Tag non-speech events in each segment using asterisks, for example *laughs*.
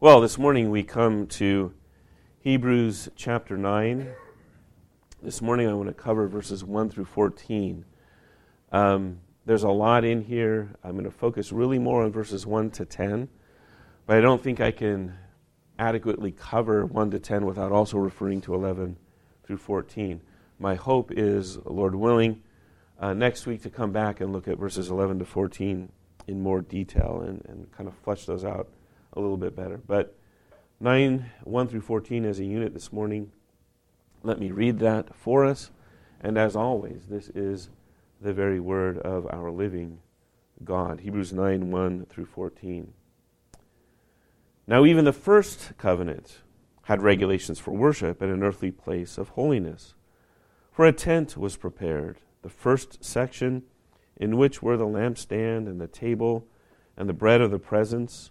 Well, this morning we come to Hebrews chapter 9. This morning I want to cover verses 1 through 14. Um, there's a lot in here. I'm going to focus really more on verses 1 to 10, but I don't think I can adequately cover 1 to 10 without also referring to 11 through 14. My hope is, Lord willing, uh, next week to come back and look at verses 11 to 14 in more detail and, and kind of flesh those out a little bit better. But 9, 1 through 14 as a unit this morning, let me read that for us. And as always, this is the very word of our living God. Hebrews 9, 1 through 14. Now, even the first covenant had regulations for worship at an earthly place of holiness. For a tent was prepared, the first section, in which were the lampstand and the table and the bread of the presence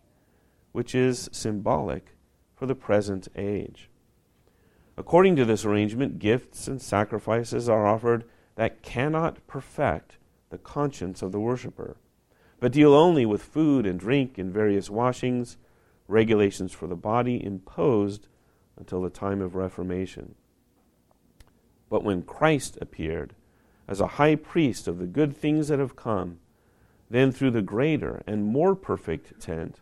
which is symbolic for the present age. According to this arrangement, gifts and sacrifices are offered that cannot perfect the conscience of the worshiper, but deal only with food and drink and various washings, regulations for the body imposed until the time of Reformation. But when Christ appeared as a high priest of the good things that have come, then through the greater and more perfect tent,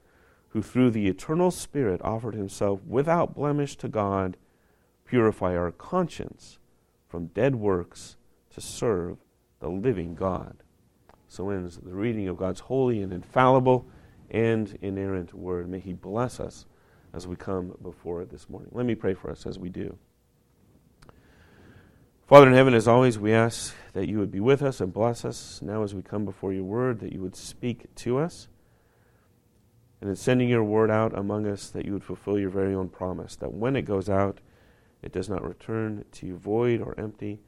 Who through the eternal Spirit offered himself without blemish to God, purify our conscience from dead works to serve the living God. So ends the reading of God's holy and infallible and inerrant word. May He bless us as we come before it this morning. Let me pray for us as we do. Father in heaven, as always, we ask that you would be with us and bless us now as we come before your word, that you would speak to us and in sending your word out among us, that you would fulfill your very own promise, that when it goes out, it does not return to you void or empty,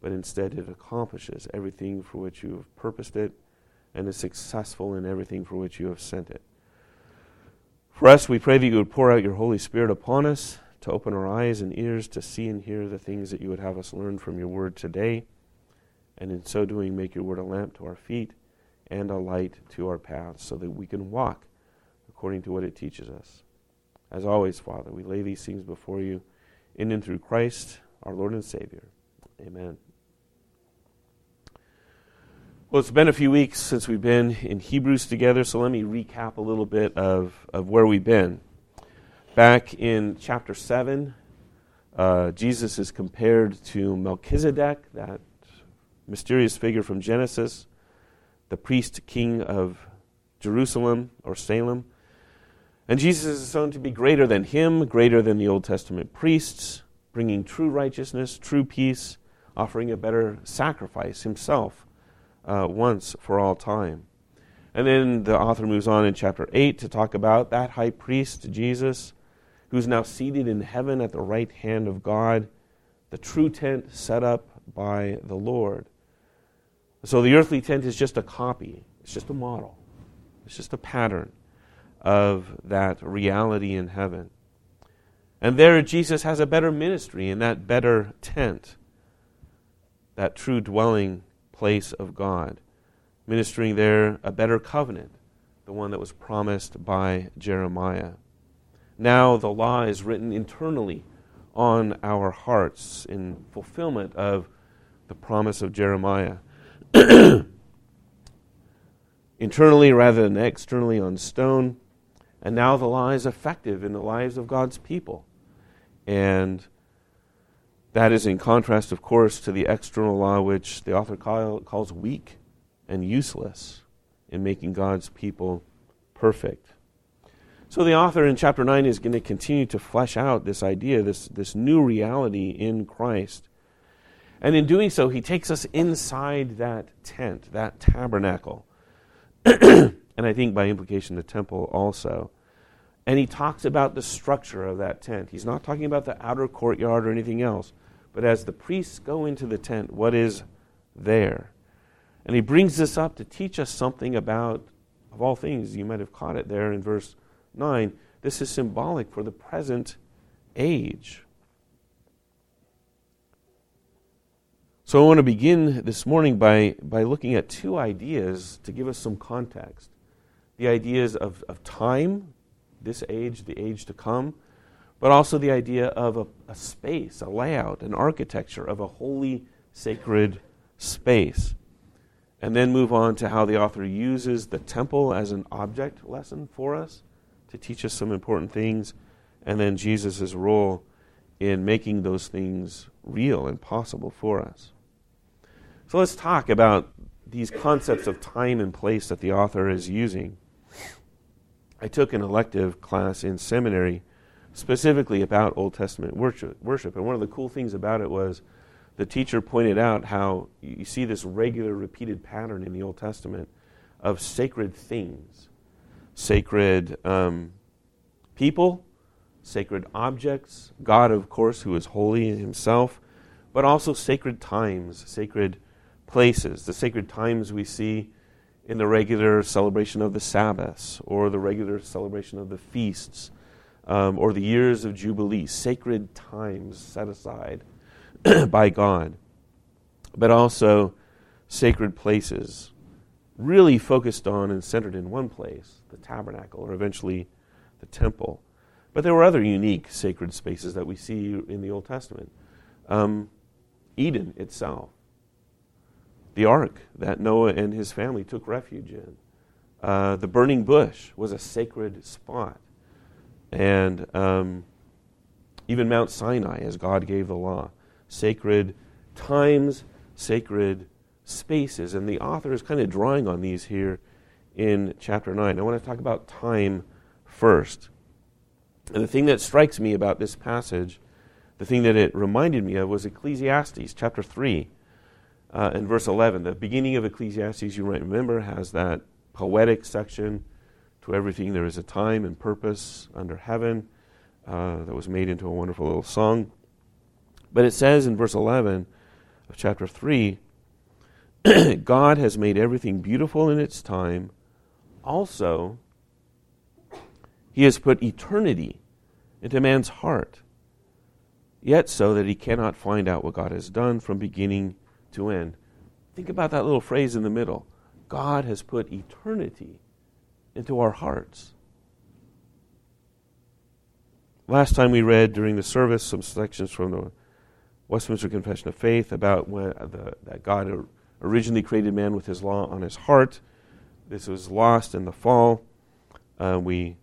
but instead it accomplishes everything for which you have purposed it and is successful in everything for which you have sent it. For us, we pray that you would pour out your Holy Spirit upon us to open our eyes and ears to see and hear the things that you would have us learn from your word today, and in so doing, make your word a lamp to our feet and a light to our paths so that we can walk according to what it teaches us. As always, Father, we lay these things before you in and through Christ, our Lord and Savior. Amen. Well, it's been a few weeks since we've been in Hebrews together, so let me recap a little bit of, of where we've been. Back in chapter 7, uh, Jesus is compared to Melchizedek, that mysterious figure from Genesis, the priest king of Jerusalem or Salem. And Jesus is shown to be greater than him, greater than the Old Testament priests, bringing true righteousness, true peace, offering a better sacrifice himself uh, once for all time. And then the author moves on in chapter 8 to talk about that high priest, Jesus, who's now seated in heaven at the right hand of God, the true tent set up by the Lord. So the earthly tent is just a copy, it's just a model, it's just a pattern of that reality in heaven. And there, Jesus has a better ministry in that better tent, that true dwelling place of God, ministering there a better covenant, the one that was promised by Jeremiah. Now the law is written internally on our hearts in fulfillment of the promise of Jeremiah. *clears throat* internally rather than externally on stone. And now the law is effective in the lives of God's people. And that is in contrast, of course, to the external law, which the author call, calls weak and useless in making God's people perfect. So the author in chapter 9 is going to continue to flesh out this idea, this, this new reality in Christ. And in doing so, he takes us inside that tent, that tabernacle. *clears throat* and I think by implication, the temple also. And he talks about the structure of that tent. He's not talking about the outer courtyard or anything else, but as the priests go into the tent, what is there? And he brings this up to teach us something about, of all things, you might have caught it there in verse 9. This is symbolic for the present age. So I want to begin this morning by, by looking at two ideas to give us some context. The ideas of, of time, this age, the age to come, but also the idea of a, a space, a layout, an architecture of a holy, sacred space. And then move on to how the author uses the temple as an object lesson for us to teach us some important things, and then Jesus' role in making those things real and possible for us. So let's talk about these concepts of time and place that the author is using. I took an elective class in seminary specifically about Old Testament worship. And one of the cool things about it was the teacher pointed out how you see this regular repeated pattern in the Old Testament of sacred things, sacred um, people, sacred objects, God, of course, who is holy in himself, but also sacred times, sacred places, the sacred times we see in the regular celebration of the Sabbaths or the regular celebration of the feasts um, or the years of Jubilee, sacred times set aside *clears throat* by God, but also sacred places, really focused on and centered in one place, the tabernacle, or eventually the temple. But there were other unique sacred spaces that we see in the Old Testament. Um, Eden itself, the ark that Noah and his family took refuge in. Uh, the burning bush was a sacred spot. And um, even Mount Sinai, as God gave the law, sacred times, sacred spaces. And the author is kind of drawing on these here in chapter 9. I want to talk about time first. And the thing that strikes me about this passage, the thing that it reminded me of, was Ecclesiastes chapter 3 uh, in verse 11. The beginning of Ecclesiastes, you might remember, has that poetic section to everything there is a time and purpose under heaven uh, that was made into a wonderful little song. But it says in verse 11 of chapter 3 *clears throat* God has made everything beautiful in its time. Also, He has put eternity into man's heart, yet so that he cannot find out what God has done from beginning to end. Think about that little phrase in the middle. God has put eternity into our hearts. Last time we read during the service some sections from the Westminster Confession of Faith about when the, that God originally created man with his law on his heart. This was lost in the fall. Uh, we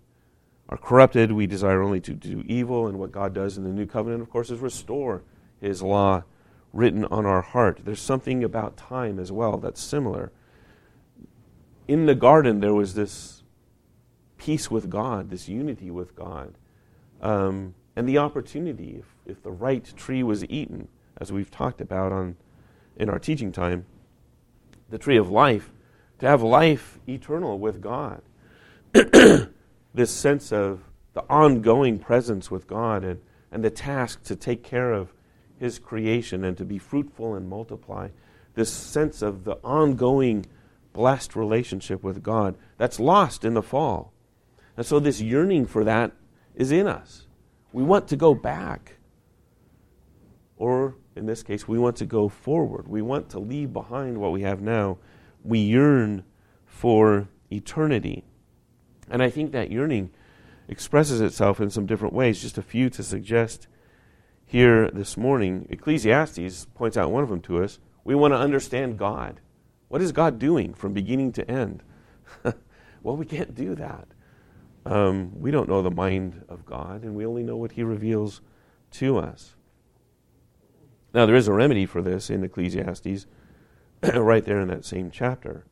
are corrupted. We desire only to do evil. And what God does in the new covenant, of course, is restore his law written on our heart. There's something about time as well that's similar. In the garden, there was this peace with God, this unity with God, um, and the opportunity, if, if the right tree was eaten, as we've talked about on, in our teaching time, the tree of life, to have life eternal with God. *coughs* this sense of the ongoing presence with God and, and the task to take care of his creation and to be fruitful and multiply. This sense of the ongoing blessed relationship with God that's lost in the fall. And so this yearning for that is in us. We want to go back. Or, in this case, we want to go forward. We want to leave behind what we have now. We yearn for eternity. And I think that yearning expresses itself in some different ways, just a few to suggest here this morning. Ecclesiastes points out one of them to us. We want to understand God. What is God doing from beginning to end? *laughs* well, we can't do that. Um, we don't know the mind of God, and we only know what He reveals to us. Now, there is a remedy for this in Ecclesiastes, *clears throat* right there in that same chapter.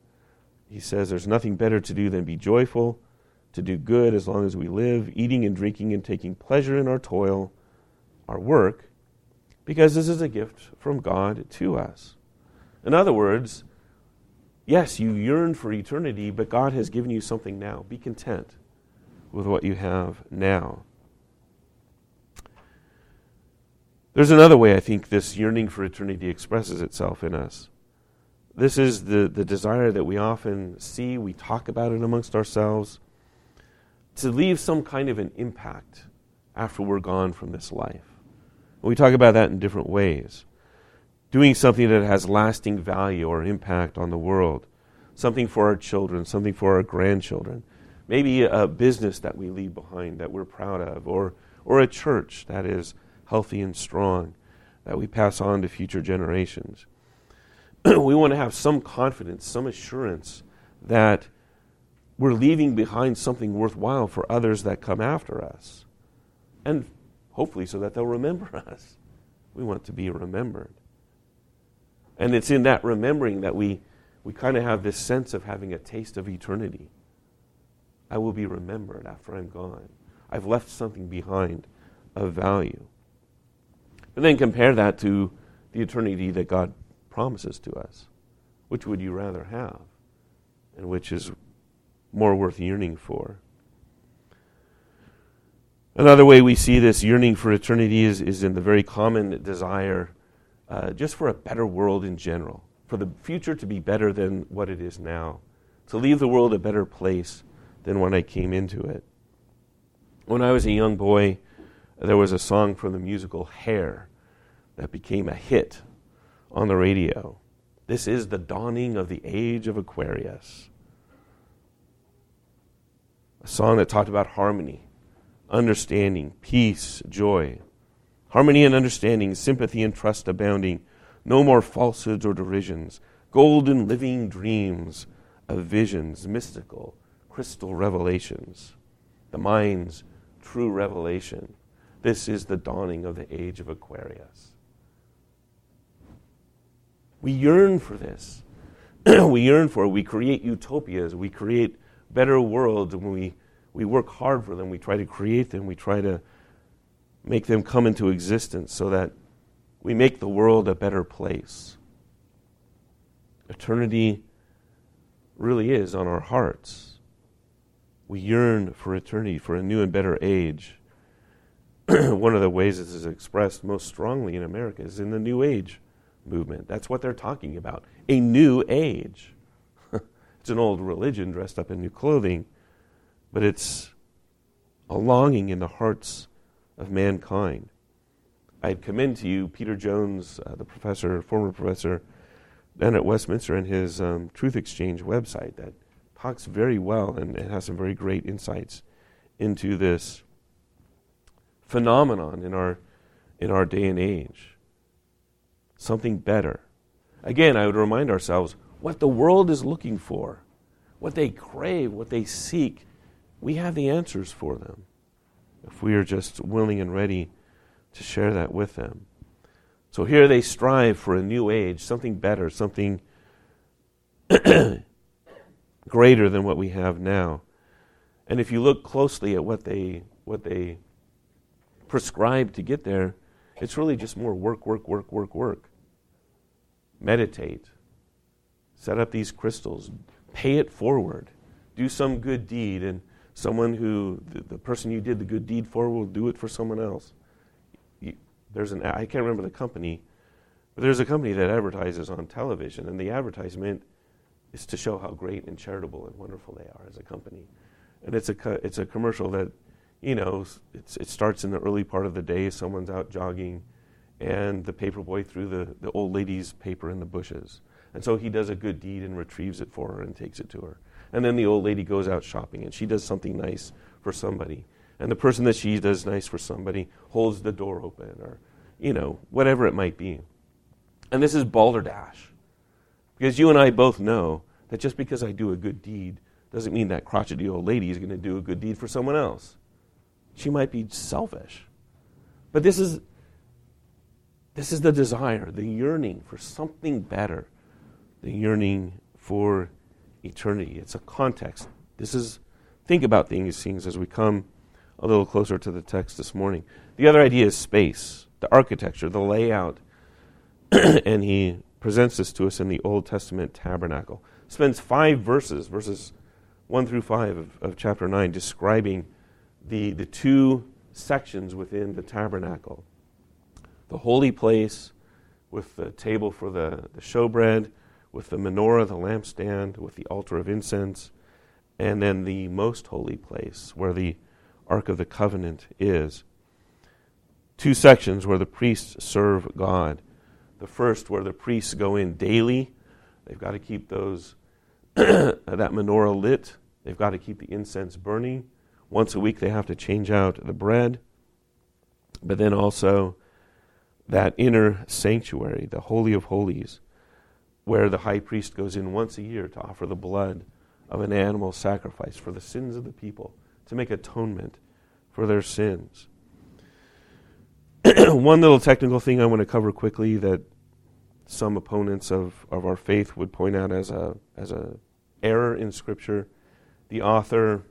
He says, There's nothing better to do than be joyful, to do good as long as we live, eating and drinking and taking pleasure in our toil, our work, because this is a gift from God to us. In other words, yes, you yearn for eternity, but God has given you something now. Be content with what you have now. There's another way I think this yearning for eternity expresses itself in us. This is the, the desire that we often see, we talk about it amongst ourselves, to leave some kind of an impact after we're gone from this life. We talk about that in different ways. Doing something that has lasting value or impact on the world, something for our children, something for our grandchildren, maybe a business that we leave behind that we're proud of, or, or a church that is healthy and strong that we pass on to future generations. *clears throat* we want to have some confidence, some assurance that we're leaving behind something worthwhile for others that come after us. And hopefully, so that they'll remember *laughs* us. We want to be remembered. And it's in that remembering that we, we kind of have this sense of having a taste of eternity. I will be remembered after I'm gone. I've left something behind of value. And then compare that to the eternity that God promises to us. Which would you rather have? And which is more worth yearning for? Another way we see this yearning for eternity is, is in the very common desire uh, just for a better world in general, for the future to be better than what it is now, to leave the world a better place than when I came into it. When I was a young boy, there was a song from the musical Hair that became a hit on the radio. This is the dawning of the age of Aquarius. A song that talked about harmony, understanding, peace, joy. Harmony and understanding, sympathy and trust abounding. No more falsehoods or derisions. Golden living dreams of visions, mystical, crystal revelations, the mind's true revelation. This is the dawning of the age of Aquarius. We yearn for this. *clears throat* we yearn for it. We create utopias. We create better worlds. when we, we work hard for them. We try to create them. We try to make them come into existence so that we make the world a better place. Eternity really is on our hearts. We yearn for eternity, for a new and better age. *clears throat* One of the ways this is expressed most strongly in America is in the New Age movement. That's what they're talking about a new age. *laughs* it's an old religion dressed up in new clothing, but it's a longing in the hearts of mankind. I'd commend to you Peter Jones, uh, the professor, former professor down at Westminster, and his um, Truth Exchange website that talks very well and, and has some very great insights into this phenomenon in our in our day and age. Something better. Again, I would remind ourselves what the world is looking for, what they crave, what they seek. We have the answers for them if we are just willing and ready to share that with them. So here they strive for a new age, something better, something *clears throat* greater than what we have now. And if you look closely at what they what they prescribe to get there, it's really just more work, work, work, work, work. Meditate. Set up these crystals. Pay it forward. Do some good deed, and someone who the, the person you did the good deed for will do it for someone else. You, there's an I can't remember the company, but there's a company that advertises on television, and the advertisement is to show how great and charitable and wonderful they are as a company. And it's a, co- it's a commercial that you know, it starts in the early part of the day. Someone's out jogging, and the paper boy threw the, the old lady's paper in the bushes. And so he does a good deed and retrieves it for her and takes it to her. And then the old lady goes out shopping and she does something nice for somebody. And the person that she does nice for somebody holds the door open or, you know, whatever it might be. And this is balderdash. Because you and I both know that just because I do a good deed doesn't mean that crotchety old lady is going to do a good deed for someone else. She might be selfish. But this is this is the desire, the yearning for something better, the yearning for eternity. It's a context. This is think about these things as we come a little closer to the text this morning. The other idea is space, the architecture, the layout. *clears throat* and he presents this to us in the Old Testament tabernacle. Spends five verses, verses 1 through 5 of, of chapter 9, describing the, the two sections within the tabernacle the holy place with the table for the, the showbread, with the menorah, the lampstand, with the altar of incense, and then the most holy place where the Ark of the Covenant is. Two sections where the priests serve God. The first, where the priests go in daily, they've got to keep those *clears throat* that menorah lit. They've got to keep the incense burning. Once a week, they have to change out the bread. But then also that inner sanctuary, the Holy of Holies, where the high priest goes in once a year to offer the blood of an animal sacrifice for the sins of the people, to make atonement for their sins. *clears throat* One little technical thing I want to cover quickly that some opponents of, of our faith would point out as a as a error in Scripture. The author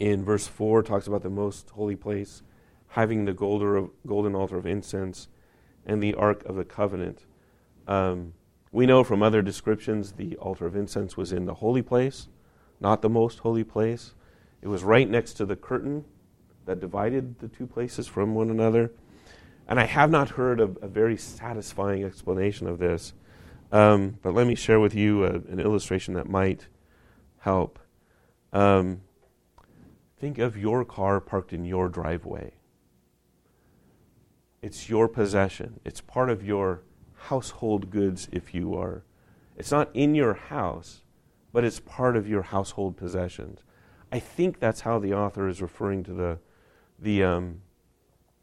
in verse 4 talks about the most holy place having the golden altar of incense and the Ark of the Covenant. Um, we know from other descriptions the altar of incense was in the holy place, not the most holy place. It was right next to the curtain that divided the two places from one another. And I have not heard of a very satisfying explanation of this. Um, but let me share with you a, an illustration that might help. Um, Think of your car parked in your driveway. It's your possession, it's part of your household goods, if you are. It's not in your house, but it's part of your household possessions. I think that's how the author is referring to the, the, um,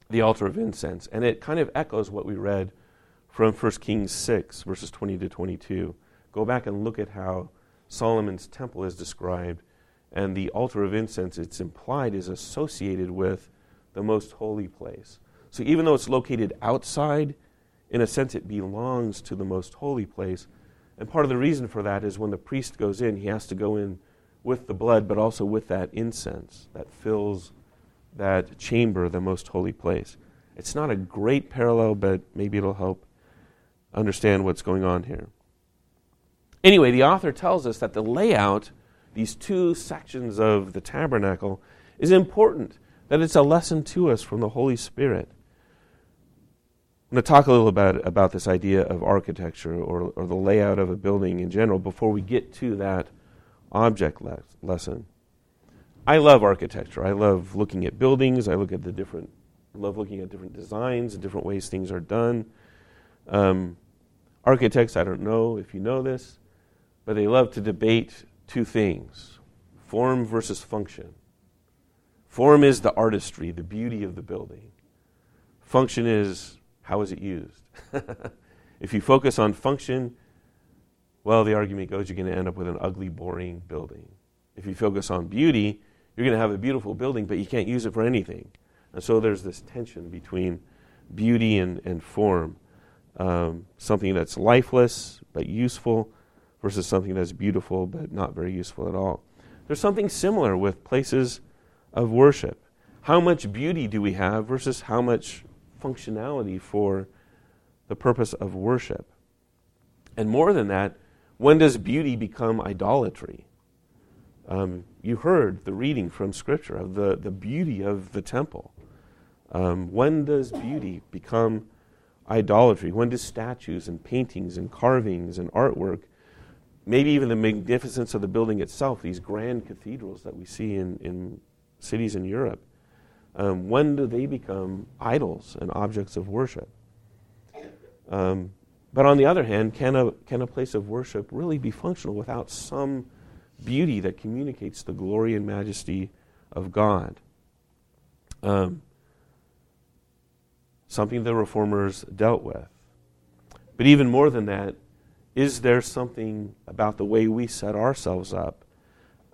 the altar of incense. And it kind of echoes what we read from 1 Kings 6, verses 20 to 22. Go back and look at how Solomon's temple is described and the altar of incense, it's implied, is associated with the most holy place. So even though it's located outside, in a sense, it belongs to the most holy place. And part of the reason for that is when the priest goes in, he has to go in with the blood, but also with that incense that fills that chamber, the most holy place. It's not a great parallel, but maybe it'll help understand what's going on here. Anyway, the author tells us that the layout these two sections of the tabernacle is important, that it's a lesson to us from the Holy Spirit. I'm going to talk a little bit about this idea of architecture or, or the layout of a building in general before we get to that object le- lesson. I love architecture. I love looking at buildings. I look at the different, love looking at different designs and different ways things are done. Um, architects, I don't know if you know this, but they love to debate two things form versus function. Form is the artistry, the beauty of the building. Function is how is it used? *laughs* if you focus on function, well, the argument goes you're going to end up with an ugly, boring building. If you focus on beauty, you're going to have a beautiful building, but you can't use it for anything. And so there's this tension between beauty and, and form. Um, something that's lifeless but useful, versus something that's beautiful but not very useful at all. There's something similar with places of worship. How much beauty do we have versus how much functionality for the purpose of worship? And more than that, when does beauty become idolatry? Um, you heard the reading from Scripture of the, the beauty of the temple. Um, when does beauty become idolatry? When do statues and paintings and carvings and artwork maybe even the magnificence of the building itself, these grand cathedrals that we see in, in cities in Europe. Um, when do they become idols and objects of worship? Um, but on the other hand, can a, can a place of worship really be functional without some beauty that communicates the glory and majesty of God? Um, something the reformers dealt with. But even more than that, is there something about the way we set ourselves up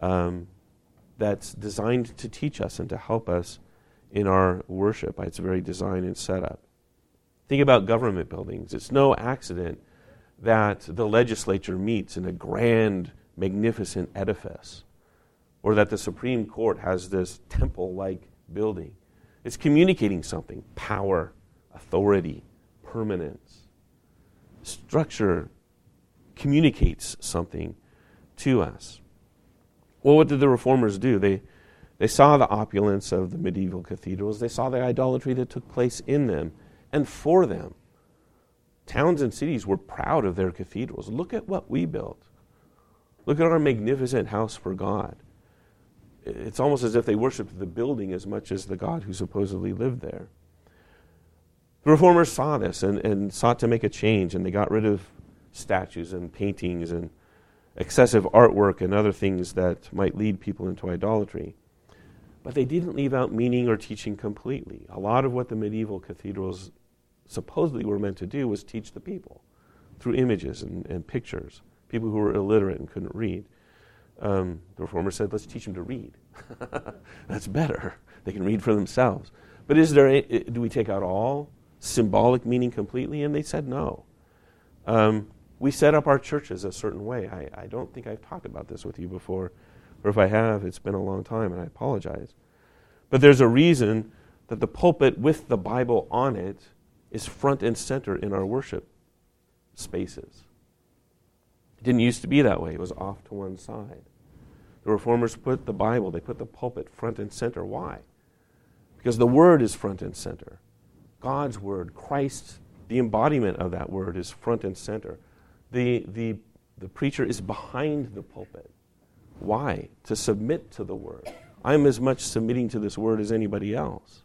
um, that's designed to teach us and to help us in our worship by its very design and setup? Think about government buildings. It's no accident that the legislature meets in a grand, magnificent edifice, or that the Supreme Court has this temple like building. It's communicating something power, authority, permanence. Structure communicates something to us. Well, what did the reformers do? They, they saw the opulence of the medieval cathedrals, they saw the idolatry that took place in them and for them. Towns and cities were proud of their cathedrals. Look at what we built. Look at our magnificent house for God. It's almost as if they worshiped the building as much as the God who supposedly lived there. The reformers saw this and, and sought to make a change, and they got rid of statues and paintings and excessive artwork and other things that might lead people into idolatry. But they didn't leave out meaning or teaching completely. A lot of what the medieval cathedrals supposedly were meant to do was teach the people through images and, and pictures, people who were illiterate and couldn't read. Um, the reformers said, let's teach them to read. *laughs* That's better. They can read for themselves. But is there a, do we take out all symbolic meaning completely? And they said no. Um, we set up our churches a certain way. I, I don't think I've talked about this with you before, or if I have, it's been a long time, and I apologize. But there's a reason that the pulpit with the Bible on it is front and center in our worship spaces. It didn't used to be that way, it was off to one side. The reformers put the Bible, they put the pulpit front and center. Why? Because the Word is front and center. God's Word, Christ, the embodiment of that Word, is front and center. The, the, the preacher is behind the pulpit. Why? To submit to the Word. I'm as much submitting to this Word as anybody else.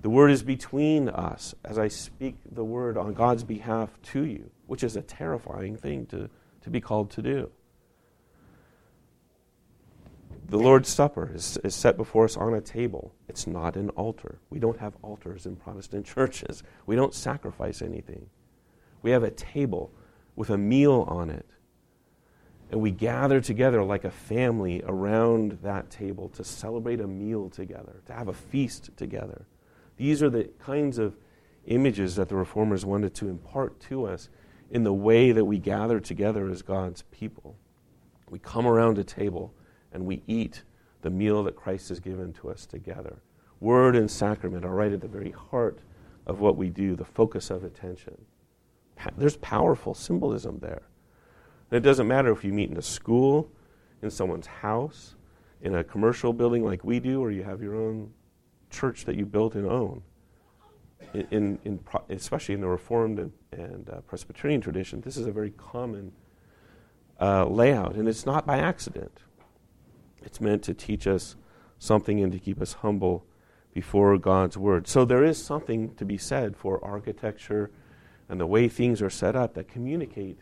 The word is between us as I speak the word on God's behalf to you, which is a terrifying thing to, to be called to do. The Lord's Supper is, is set before us on a table. It's not an altar. We don't have altars in Protestant *laughs* churches. We don't sacrifice anything. We have a table with a meal on it. And we gather together like a family around that table to celebrate a meal together, to have a feast together. These are the kinds of images that the reformers wanted to impart to us in the way that we gather together as God's people. We come around a table and we eat the meal that Christ has given to us together. Word and sacrament are right at the very heart of what we do, the focus of attention. There's powerful symbolism there. And it doesn't matter if you meet in a school, in someone's house, in a commercial building like we do, or you have your own church that you built and own. In, in, in especially in the Reformed and, and uh, Presbyterian tradition, this is a very common uh, layout, and it's not by accident. It's meant to teach us something and to keep us humble before God's Word. So there is something to be said for architecture and the way things are set up that communicate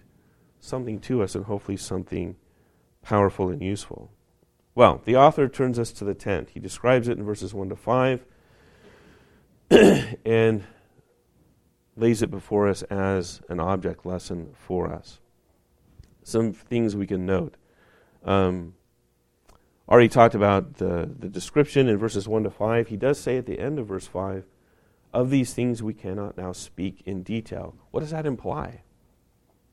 something to us and hopefully something powerful and useful. Well, the author turns us to the tent. He describes it in verses 1 to 5 *clears throat* and lays it before us as an object lesson for us. Some things we can note. Um, already talked about the, the description in verses 1 to 5. He does say at the end of verse 5, of these things we cannot now speak in detail. What does that imply?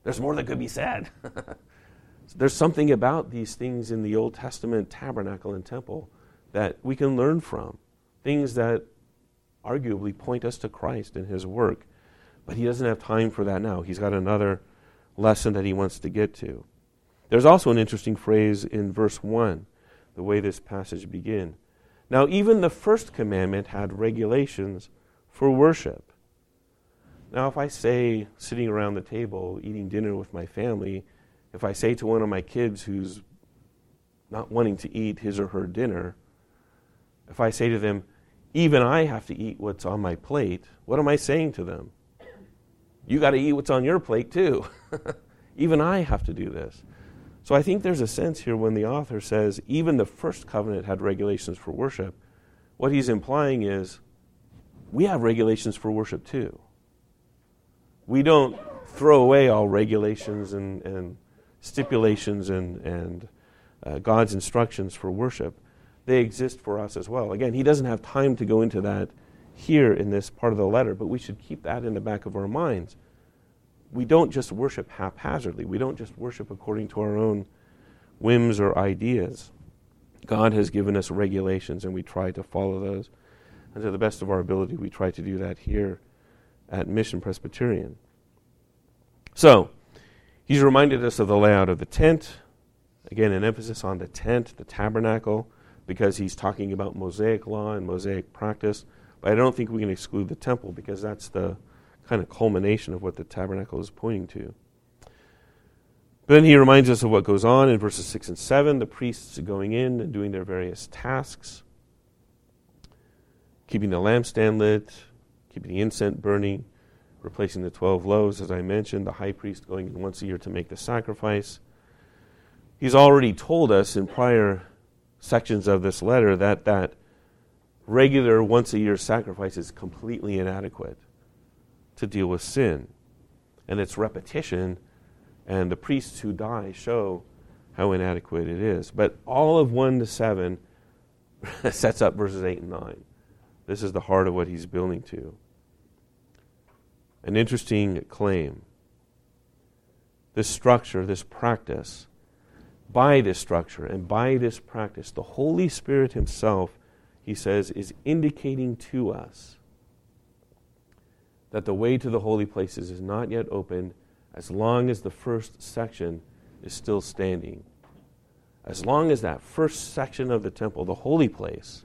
There's more that could be said. *laughs* There's something about these things in the Old Testament tabernacle and temple that we can learn from. Things that arguably point us to Christ and his work. But he doesn't have time for that now. He's got another lesson that he wants to get to. There's also an interesting phrase in verse 1, the way this passage begins. Now, even the first commandment had regulations for worship. Now, if I say, sitting around the table eating dinner with my family, if I say to one of my kids who's not wanting to eat his or her dinner, if I say to them, even I have to eat what's on my plate, what am I saying to them? You got to eat what's on your plate too. *laughs* even I have to do this. So I think there's a sense here when the author says even the first covenant had regulations for worship, what he's implying is we have regulations for worship too. We don't throw away all regulations and, and stipulations and, and uh, God's instructions for worship. They exist for us as well. Again, he doesn't have time to go into that here in this part of the letter, but we should keep that in the back of our minds. We don't just worship haphazardly, we don't just worship according to our own whims or ideas. God has given us regulations, and we try to follow those. And to the best of our ability, we try to do that here at Mission Presbyterian. So, he's reminded us of the layout of the tent. Again, an emphasis on the tent, the tabernacle, because he's talking about Mosaic law and Mosaic practice. But I don't think we can exclude the temple because that's the kind of culmination of what the tabernacle is pointing to. But then he reminds us of what goes on in verses 6 and 7 the priests going in and doing their various tasks, keeping the lampstand lit, keeping the incense burning, replacing the 12 loaves, as I mentioned, the high priest going in once a year to make the sacrifice. He's already told us in prior sections of this letter that that regular once a year sacrifice is completely inadequate to deal with sin. And its repetition and the priests who die show how inadequate it is. But all of 1 to 7 *laughs* sets up verses 8 and 9. This is the heart of what he's building to. An interesting claim. This structure, this practice, by this structure and by this practice, the Holy Spirit Himself, he says, is indicating to us that the way to the holy places is not yet opened as long as the first section is still standing. As long as that first section of the temple, the holy place,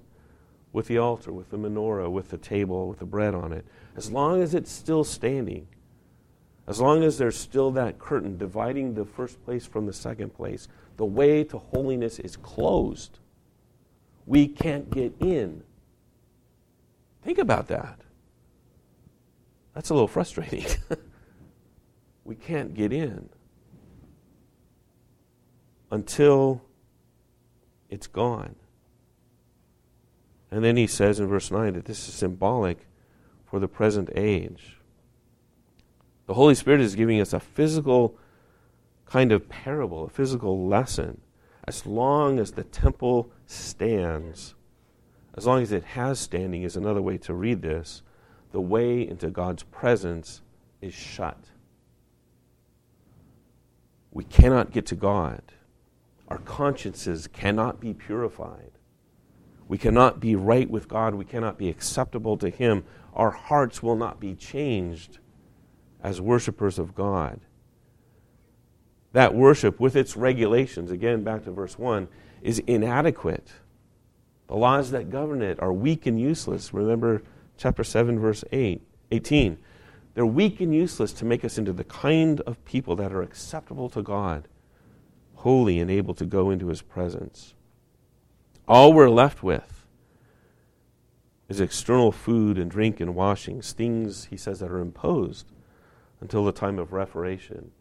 with the altar, with the menorah, with the table, with the bread on it, as long as it's still standing, as long as there's still that curtain dividing the first place from the second place, the way to holiness is closed. We can't get in. Think about that. That's a little frustrating. *laughs* we can't get in until it's gone. And then he says in verse 9 that this is symbolic for the present age. The Holy Spirit is giving us a physical kind of parable, a physical lesson. As long as the temple stands, as long as it has standing, is another way to read this, the way into God's presence is shut. We cannot get to God. Our consciences cannot be purified. We cannot be right with God. We cannot be acceptable to Him. Our hearts will not be changed as worshipers of God. That worship, with its regulations, again back to verse 1, is inadequate. The laws that govern it are weak and useless. Remember chapter 7, verse 8, 18. They're weak and useless to make us into the kind of people that are acceptable to God, holy and able to go into His presence. All we're left with is external food and drink and washings, things, he says, that are imposed until the time of reformation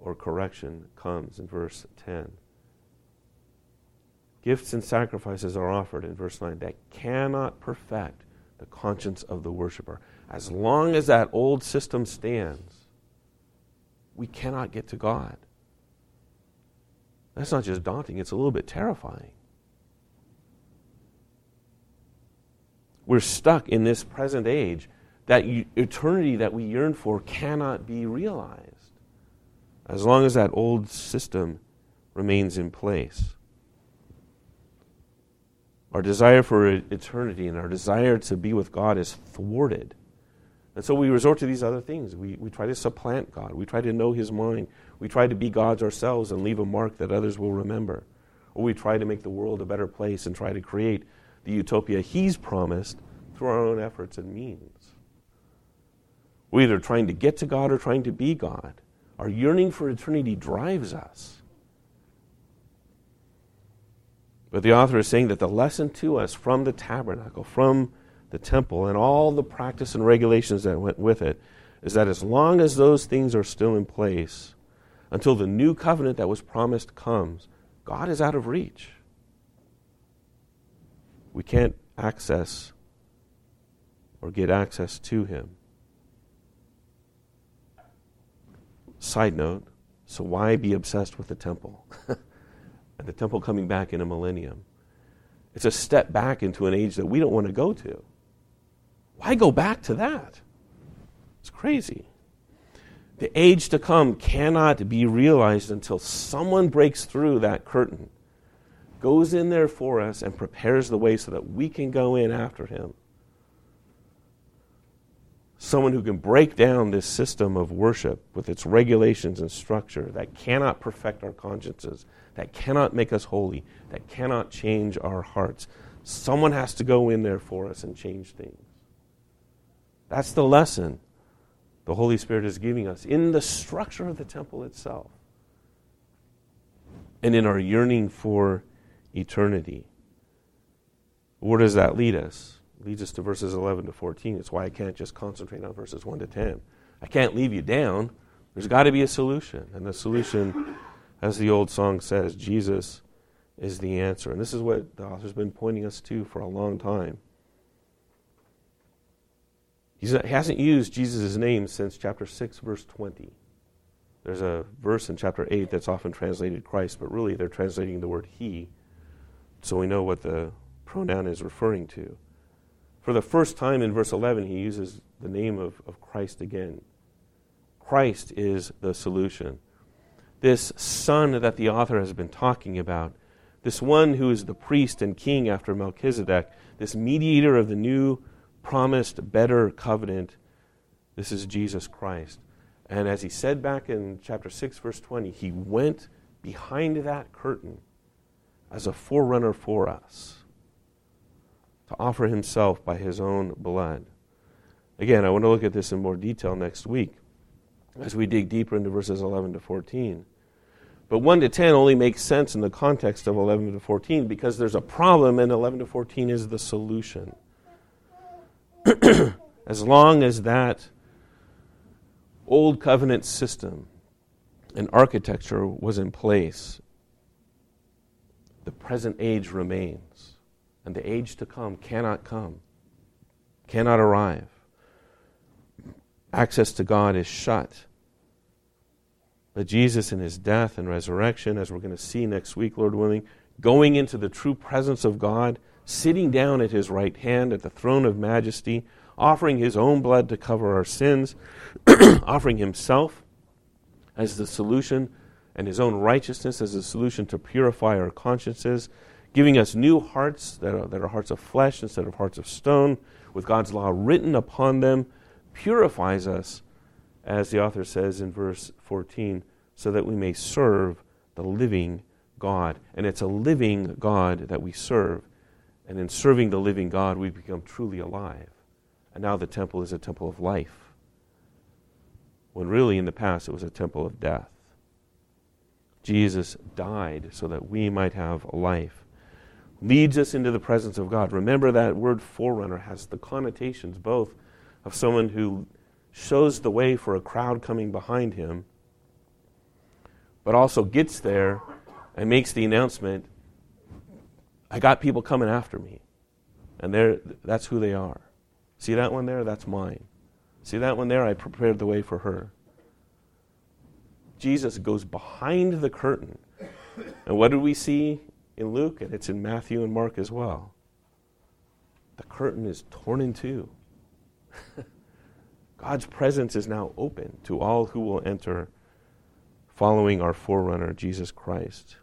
or correction comes in verse 10. Gifts and sacrifices are offered in verse 9 that cannot perfect the conscience of the worshiper. As long as that old system stands, we cannot get to God. That's not just daunting, it's a little bit terrifying. We're stuck in this present age. That eternity that we yearn for cannot be realized as long as that old system remains in place. Our desire for eternity and our desire to be with God is thwarted. And so we resort to these other things. We, we try to supplant God. We try to know His mind. We try to be gods ourselves and leave a mark that others will remember. Or we try to make the world a better place and try to create the utopia He's promised through our own efforts and means. We're either trying to get to God or trying to be God. Our yearning for eternity drives us. But the author is saying that the lesson to us from the tabernacle, from the temple and all the practice and regulations that went with it is that as long as those things are still in place, until the new covenant that was promised comes, God is out of reach. We can't access or get access to Him. Side note so why be obsessed with the temple? and *laughs* the temple coming back in a millennium. It's a step back into an age that we don't want to go to. Why go back to that? It's crazy. The age to come cannot be realized until someone breaks through that curtain, goes in there for us, and prepares the way so that we can go in after him. Someone who can break down this system of worship with its regulations and structure that cannot perfect our consciences, that cannot make us holy, that cannot change our hearts. Someone has to go in there for us and change things. That's the lesson the Holy Spirit is giving us in the structure of the temple itself and in our yearning for eternity. Where does that lead us? It leads us to verses 11 to 14. It's why I can't just concentrate on verses 1 to 10. I can't leave you down. There's got to be a solution. And the solution, as the old song says, Jesus is the answer. And this is what the author's been pointing us to for a long time. He's, he hasn't used Jesus' name since chapter 6, verse 20. There's a verse in chapter 8 that's often translated Christ, but really they're translating the word He, so we know what the pronoun is referring to. For the first time in verse 11, he uses the name of, of Christ again. Christ is the solution. This Son that the author has been talking about, this one who is the priest and king after Melchizedek, this mediator of the new promised better covenant. This is Jesus Christ. And as he said back in chapter 6, verse 20, he went behind that curtain as a forerunner for us to offer himself by his own blood. Again, I want to look at this in more detail next week as we dig deeper into verses 11 to 14. But 1 to 10 only makes sense in the context of 11 to 14 because there's a problem, and 11 to 14 is the solution. *clears throat* as long as that old covenant system and architecture was in place, the present age remains. And the age to come cannot come, cannot arrive. Access to God is shut. But Jesus, in his death and resurrection, as we're going to see next week, Lord willing, going into the true presence of God, sitting down at his right hand at the throne of majesty, offering his own blood to cover our sins, *clears throat* offering himself as the solution and his own righteousness as a solution to purify our consciences, giving us new hearts that are, that are hearts of flesh instead of hearts of stone, with God's law written upon them, purifies us, as the author says in verse 14, so that we may serve the living God. And it's a living God that we serve. And in serving the living God, we become truly alive. And now the temple is a temple of life. When really in the past it was a temple of death. Jesus died so that we might have life. Leads us into the presence of God. Remember that word forerunner has the connotations both of someone who shows the way for a crowd coming behind him, but also gets there and makes the announcement I got people coming after me. And that's who they are. See that one there? That's mine. See that one there? I prepared the way for her. Jesus goes behind the curtain. And what do we see in Luke? And it's in Matthew and Mark as well. The curtain is torn in two. *laughs* God's presence is now open to all who will enter following our forerunner, Jesus Christ.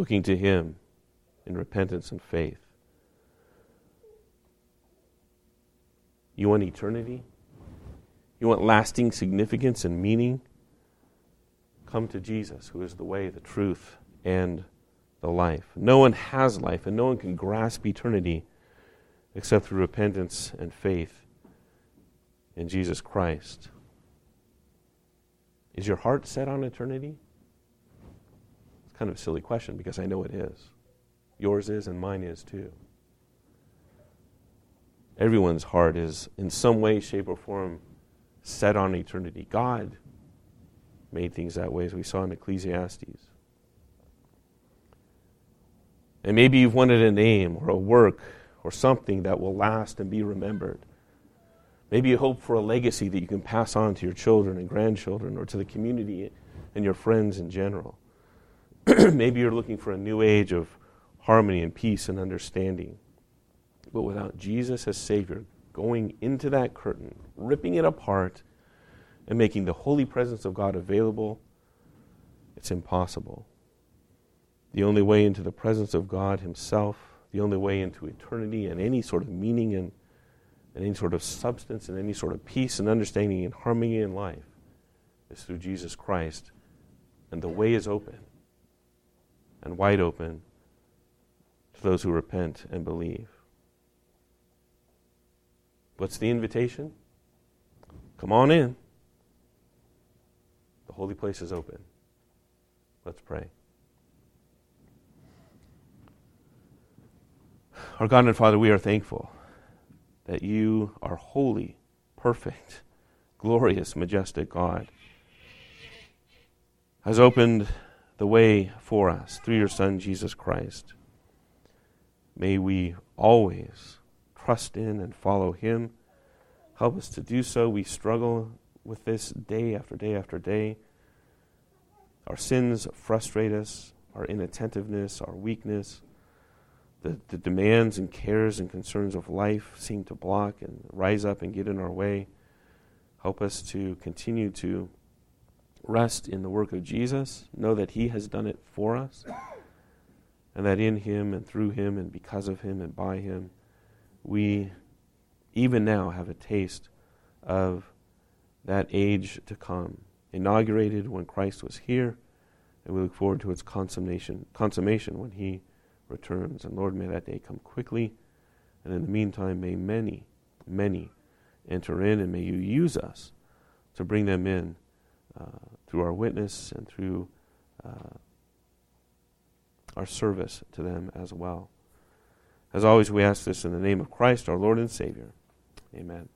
looking to Him in repentance and faith. You want eternity? You want lasting significance and meaning? Come to Jesus, who is the way, the truth, and the life. No one has life, and no one can grasp eternity except through repentance and faith in Jesus Christ. Is your heart set on eternity? It's kind of a silly question because I know it is. Yours is, and mine is too. Everyone's heart is, in some way, shape, or form, set on eternity. God made things that way, as we saw in Ecclesiastes. And maybe you've wanted a name or a work or something that will last and be remembered. Maybe you hope for a legacy that you can pass on to your children and grandchildren or to the community and your friends in general. *clears throat* Maybe you're looking for a new age of harmony and peace and understanding. But without Jesus as Savior, going into that curtain, ripping it apart, and making the holy presence of God available, it's impossible. The only way into the presence of God Himself, the only way into eternity and any sort of meaning and, and any sort of substance and any sort of peace and understanding and harmony in life is through Jesus Christ. And the way is open and wide open to those who repent and believe. What's the invitation? Come on in. The holy place is open. Let's pray. Our God and Father, we are thankful that you are holy, perfect, glorious, majestic God. Has opened the way for us through your Son, Jesus Christ. May we always trust in and follow him. Help us to do so. We struggle with this day after day after day. Our sins frustrate us, our inattentiveness, our weakness the, the demands and cares and concerns of life seem to block and rise up and get in our way. Help us to continue to rest in the work of Jesus, know that He has done it for us, and that in Him and through Him and because of Him and by Him, we even now have a taste of that age to come, inaugurated when Christ was here, and we look forward to its consummation, consummation when He returns. And Lord, may that day come quickly. And in the meantime, may many, many enter in, and may you use us to bring them in uh, through our witness and through uh, our service to them as well. As always, we ask this in the name of Christ, our Lord and Savior. Amen.